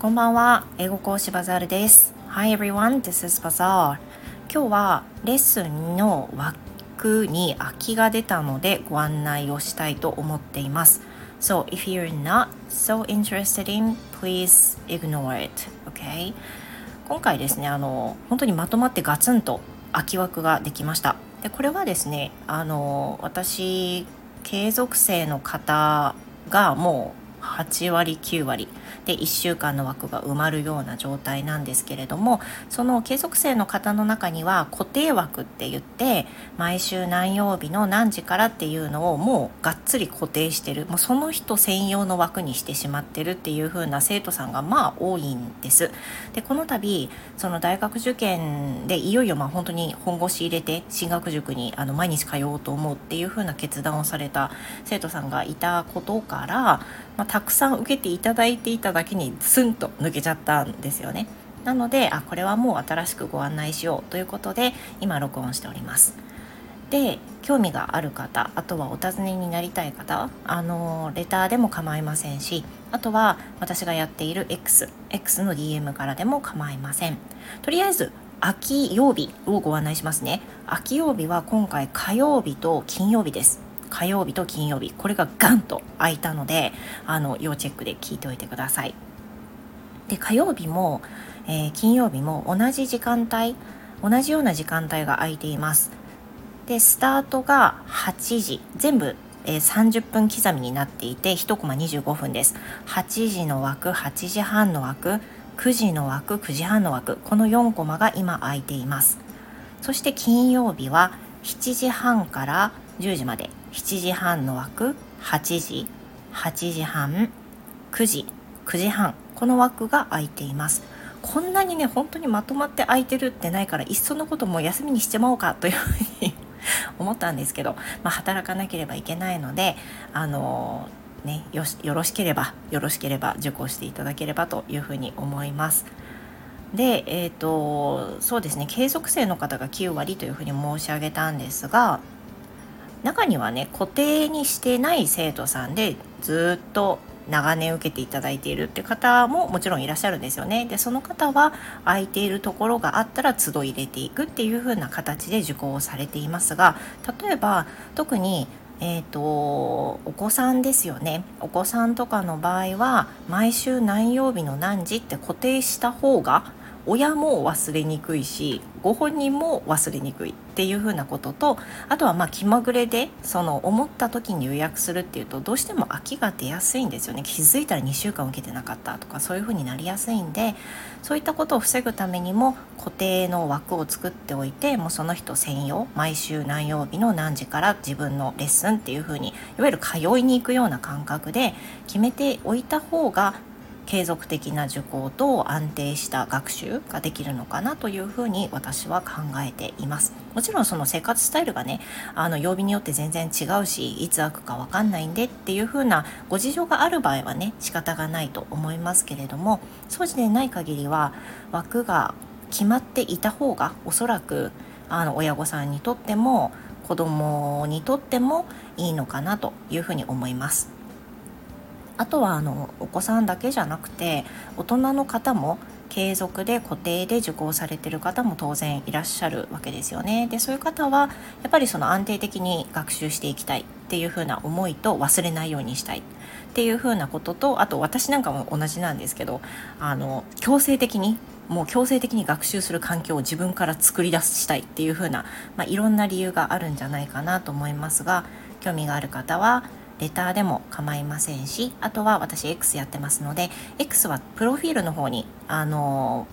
こんばんは、英語講師バザールです。Hi everyone, this is Bazaar. 今日はレッスンの枠に空きが出たのでご案内をしたいと思っています。So if you're not so interested in, please ignore it. Okay? 今回ですね、あの本当にまとまってガツンと空き枠ができました。でこれはですね、あの私継続生の方がもう8割9割で1週間の枠が埋まるような状態なんですけれどもその継続生の方の中には固定枠って言って毎週何曜日の何時からっていうのをもうがっつり固定してるもうその人専用の枠にしてしまってるっていう風な生徒さんがまあ多いんです。でこの度その大学受験でいよいよまあ本当に本腰入れて進学塾にあの毎日通おうと思うっていう風な決断をされた生徒さんがいたことから、まあ、たくさん受けていただいていただけにスンと抜けちゃったんですよね。なのであこれはもう新しくご案内しようということで今録音しております。で興味がある方あとはお尋ねになりたい方あのレターでも構いませんしあとは私がやっている X, X の DM からでも構いませんとりあえず秋曜日をご案内しますね秋曜日は今回火曜日と金曜日です火曜日と金曜日これがガンと空いたのであの要チェックで聞いておいてください。で火曜日も、えー、金曜日も同じ時間帯同じような時間帯が空いています。でスタートが8時全部、え、30分刻みになっていて1コマ25分です。8時の枠8時半の枠9時の枠9時半の枠この4コマが今空いています。そして金曜日は7時半から10時まで7時半の枠8時8時半9時9時半この枠が空いていますこんなにね本当にまとまって空いてるってないからいっそのこともう休みにしてまおうかというふうに 思ったんですけど、まあ、働かなければいけないのであのねよよろしければよろしければ受講していただければというふうに思います。で、えーとそうですね継続生の方が9割というふうに申し上げたんですが中にはね固定にしてない生徒さんでずっと長年受けていただいているって方ももちろんいらっしゃるんですよね。でその方は空いているところがあったら都度入れていくっていう風な形で受講をされていますが例えば特にえーと、お子さんですよねお子さんとかの場合は毎週何曜日の何時って固定した方が親も忘れにくいしご本人も忘れにくいっていうふうなこととあとはまあ気まぐれでその思った時に予約するっていうとどうしても空きが出やすいんですよね。気づいたら2週間受けてなかったとかそういうふうになりやすいんでそういったことを防ぐためにも固定の枠を作っておいてもうその人専用毎週何曜日の何時から自分のレッスンっていうふうにいわゆる通いに行くような感覚で決めておいた方が継続的な受講と安定した学習ができるのかなというふうに私は考えていますもちろんその生活スタイルがねあの曜日によって全然違うしいつ開くか分かんないんでっていうふうなご事情がある場合はね仕方がないと思いますけれどもそうでない限りは枠が決まっていた方がおそらくあの親御さんにとっても子供にとってもいいのかなというふうに思います。あとはあのお子さんだけじゃなくて大人の方も継続で固定で受講されてる方も当然いらっしゃるわけですよね。でそういう方はやっぱりその安定的に学習していきたいっていう風な思いと忘れないようにしたいっていう風なこととあと私なんかも同じなんですけどあの強制的にもう強制的に学習する環境を自分から作り出したいっていう風な、まあ、いろんな理由があるんじゃないかなと思いますが興味がある方はレターでも構いませんしあとは私 X やってますので X はプロフィールの方にあの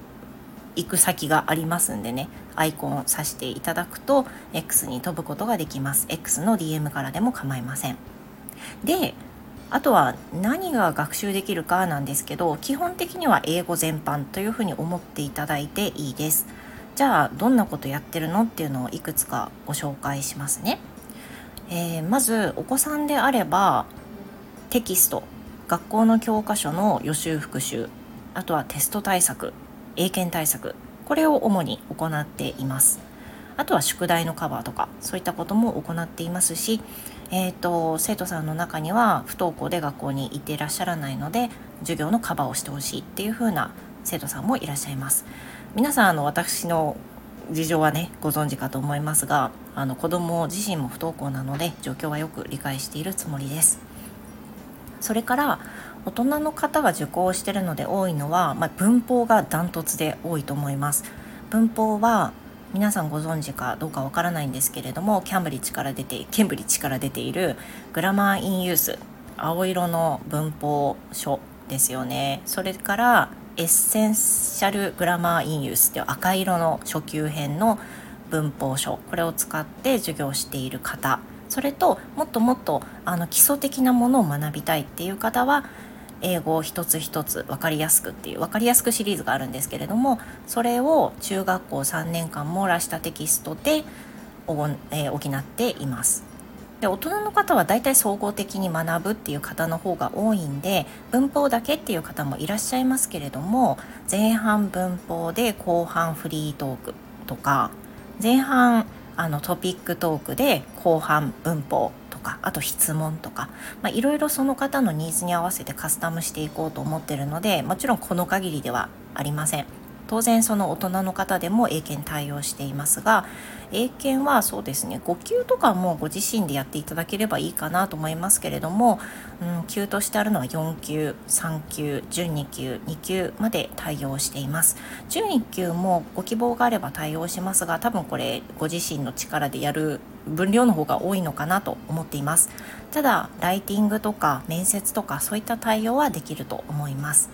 行く先がありますんでねアイコンを指していただくと X に飛ぶことができます。X の DM からでも構いません。であとは何が学習できるかなんですけど基本的には英語全般というふうに思っていただいていいです。じゃあどんなことやってるのっていうのをいくつかご紹介しますね。えー、まずお子さんであればテキスト学校の教科書の予習復習あとはテスト対策英検対策これを主に行っています。あとは宿題のカバーとかそういったことも行っていますし、えーと、生徒さんの中には不登校で学校に行っていらっしゃらないので授業のカバーをしてほしいっていう風な生徒さんもいらっしゃいます。皆さんあの私の事情はねご存知かと思いますがあの子供自身も不登校なので状況はよく理解しているつもりです。それから大人の方が受講してるので多いのは、まあ、文法がダントツで多いと思います。文法は皆さんご存知かどうかわからないんですけれどもキャンブリッジから出てケンブリッジから出ているグラマー・イン・ユース青色の文法書ですよね。それから Essential Grammar in Use っていう赤色の初級編の文法書これを使って授業している方それともっともっとあの基礎的なものを学びたいっていう方は英語を一つ一つ分かりやすくっていう分かりやすくシリーズがあるんですけれどもそれを中学校3年間網羅したテキストで、え、補っています。で大人の方はだいたい総合的に学ぶっていう方の方が多いんで文法だけっていう方もいらっしゃいますけれども前半文法で後半フリートークとか前半あのトピックトークで後半文法とかあと質問とかいろいろその方のニーズに合わせてカスタムしていこうと思ってるのでもちろんこの限りではありません。当然その大人の方でも英検対応していますが英検はそうですね5級とかもご自身でやっていただければいいかなと思いますけれども、うん、級としてあるのは4級3級12級2級まで対応しています。12級もご希望があれば対応しますが多分これご自身の力でやる分量の方が多いのかなと思っています。ただライティングとか面接とかそういった対応はできると思います。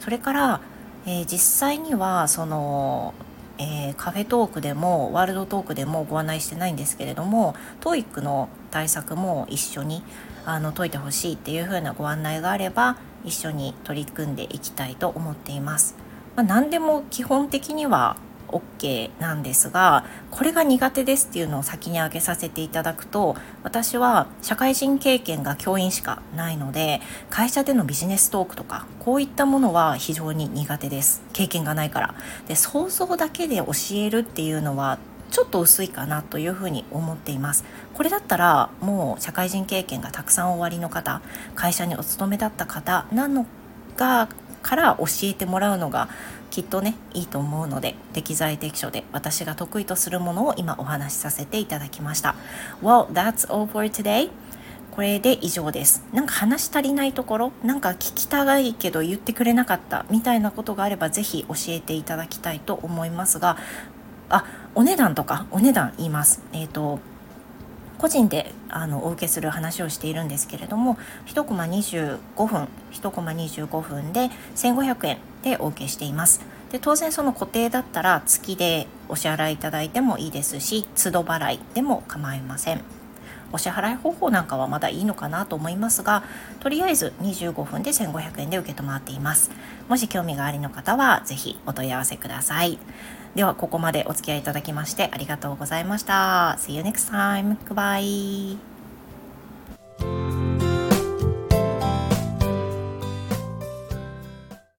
それから、えー、実際にはそのえー、カフェトークでもワールドトークでもご案内してないんですけれども TOEIC の対策も一緒にあの解いてほしいっていう風なご案内があれば一緒に取り組んでいきたいと思っています。まあ、何でも基本的には OK なんですがこれが苦手ですっていうのを先に挙げさせていただくと私は社会人経験が教員しかないので会社でのビジネストークとかこういったものは非常に苦手です。経験がないから。で想像だけで教えるっていうのはちょっと薄いかなというふうに思っています。これだったらもう社会人経験がたくさんおありの方会社にお勤めだった方なのがから教えてもらうのがきっとねいいと思うので適材適所で私が得意とするものを今お話しさせていただきました。Well, that's all for today. これで以上です。なんか話足りないところなんか聞きたがいけど言ってくれなかったみたいなことがあれば是非教えていただきたいと思いますがあお値段とかお値段言います。えっ、ー、と個人であのお受けする話をしているんですけれども1コマ25分1コマ25分で1500円でお受けしています。で当然その固定だったら月でお支払いいただいてもいいですし都度払いでも構いません。お支払い方法なんかはまだいいのかなと思いますがとりあえず25分で1500円で受け止まっていますもし興味がありの方は是非お問い合わせくださいではここまでお付き合いいただきましてありがとうございました See you next time. Goodbye.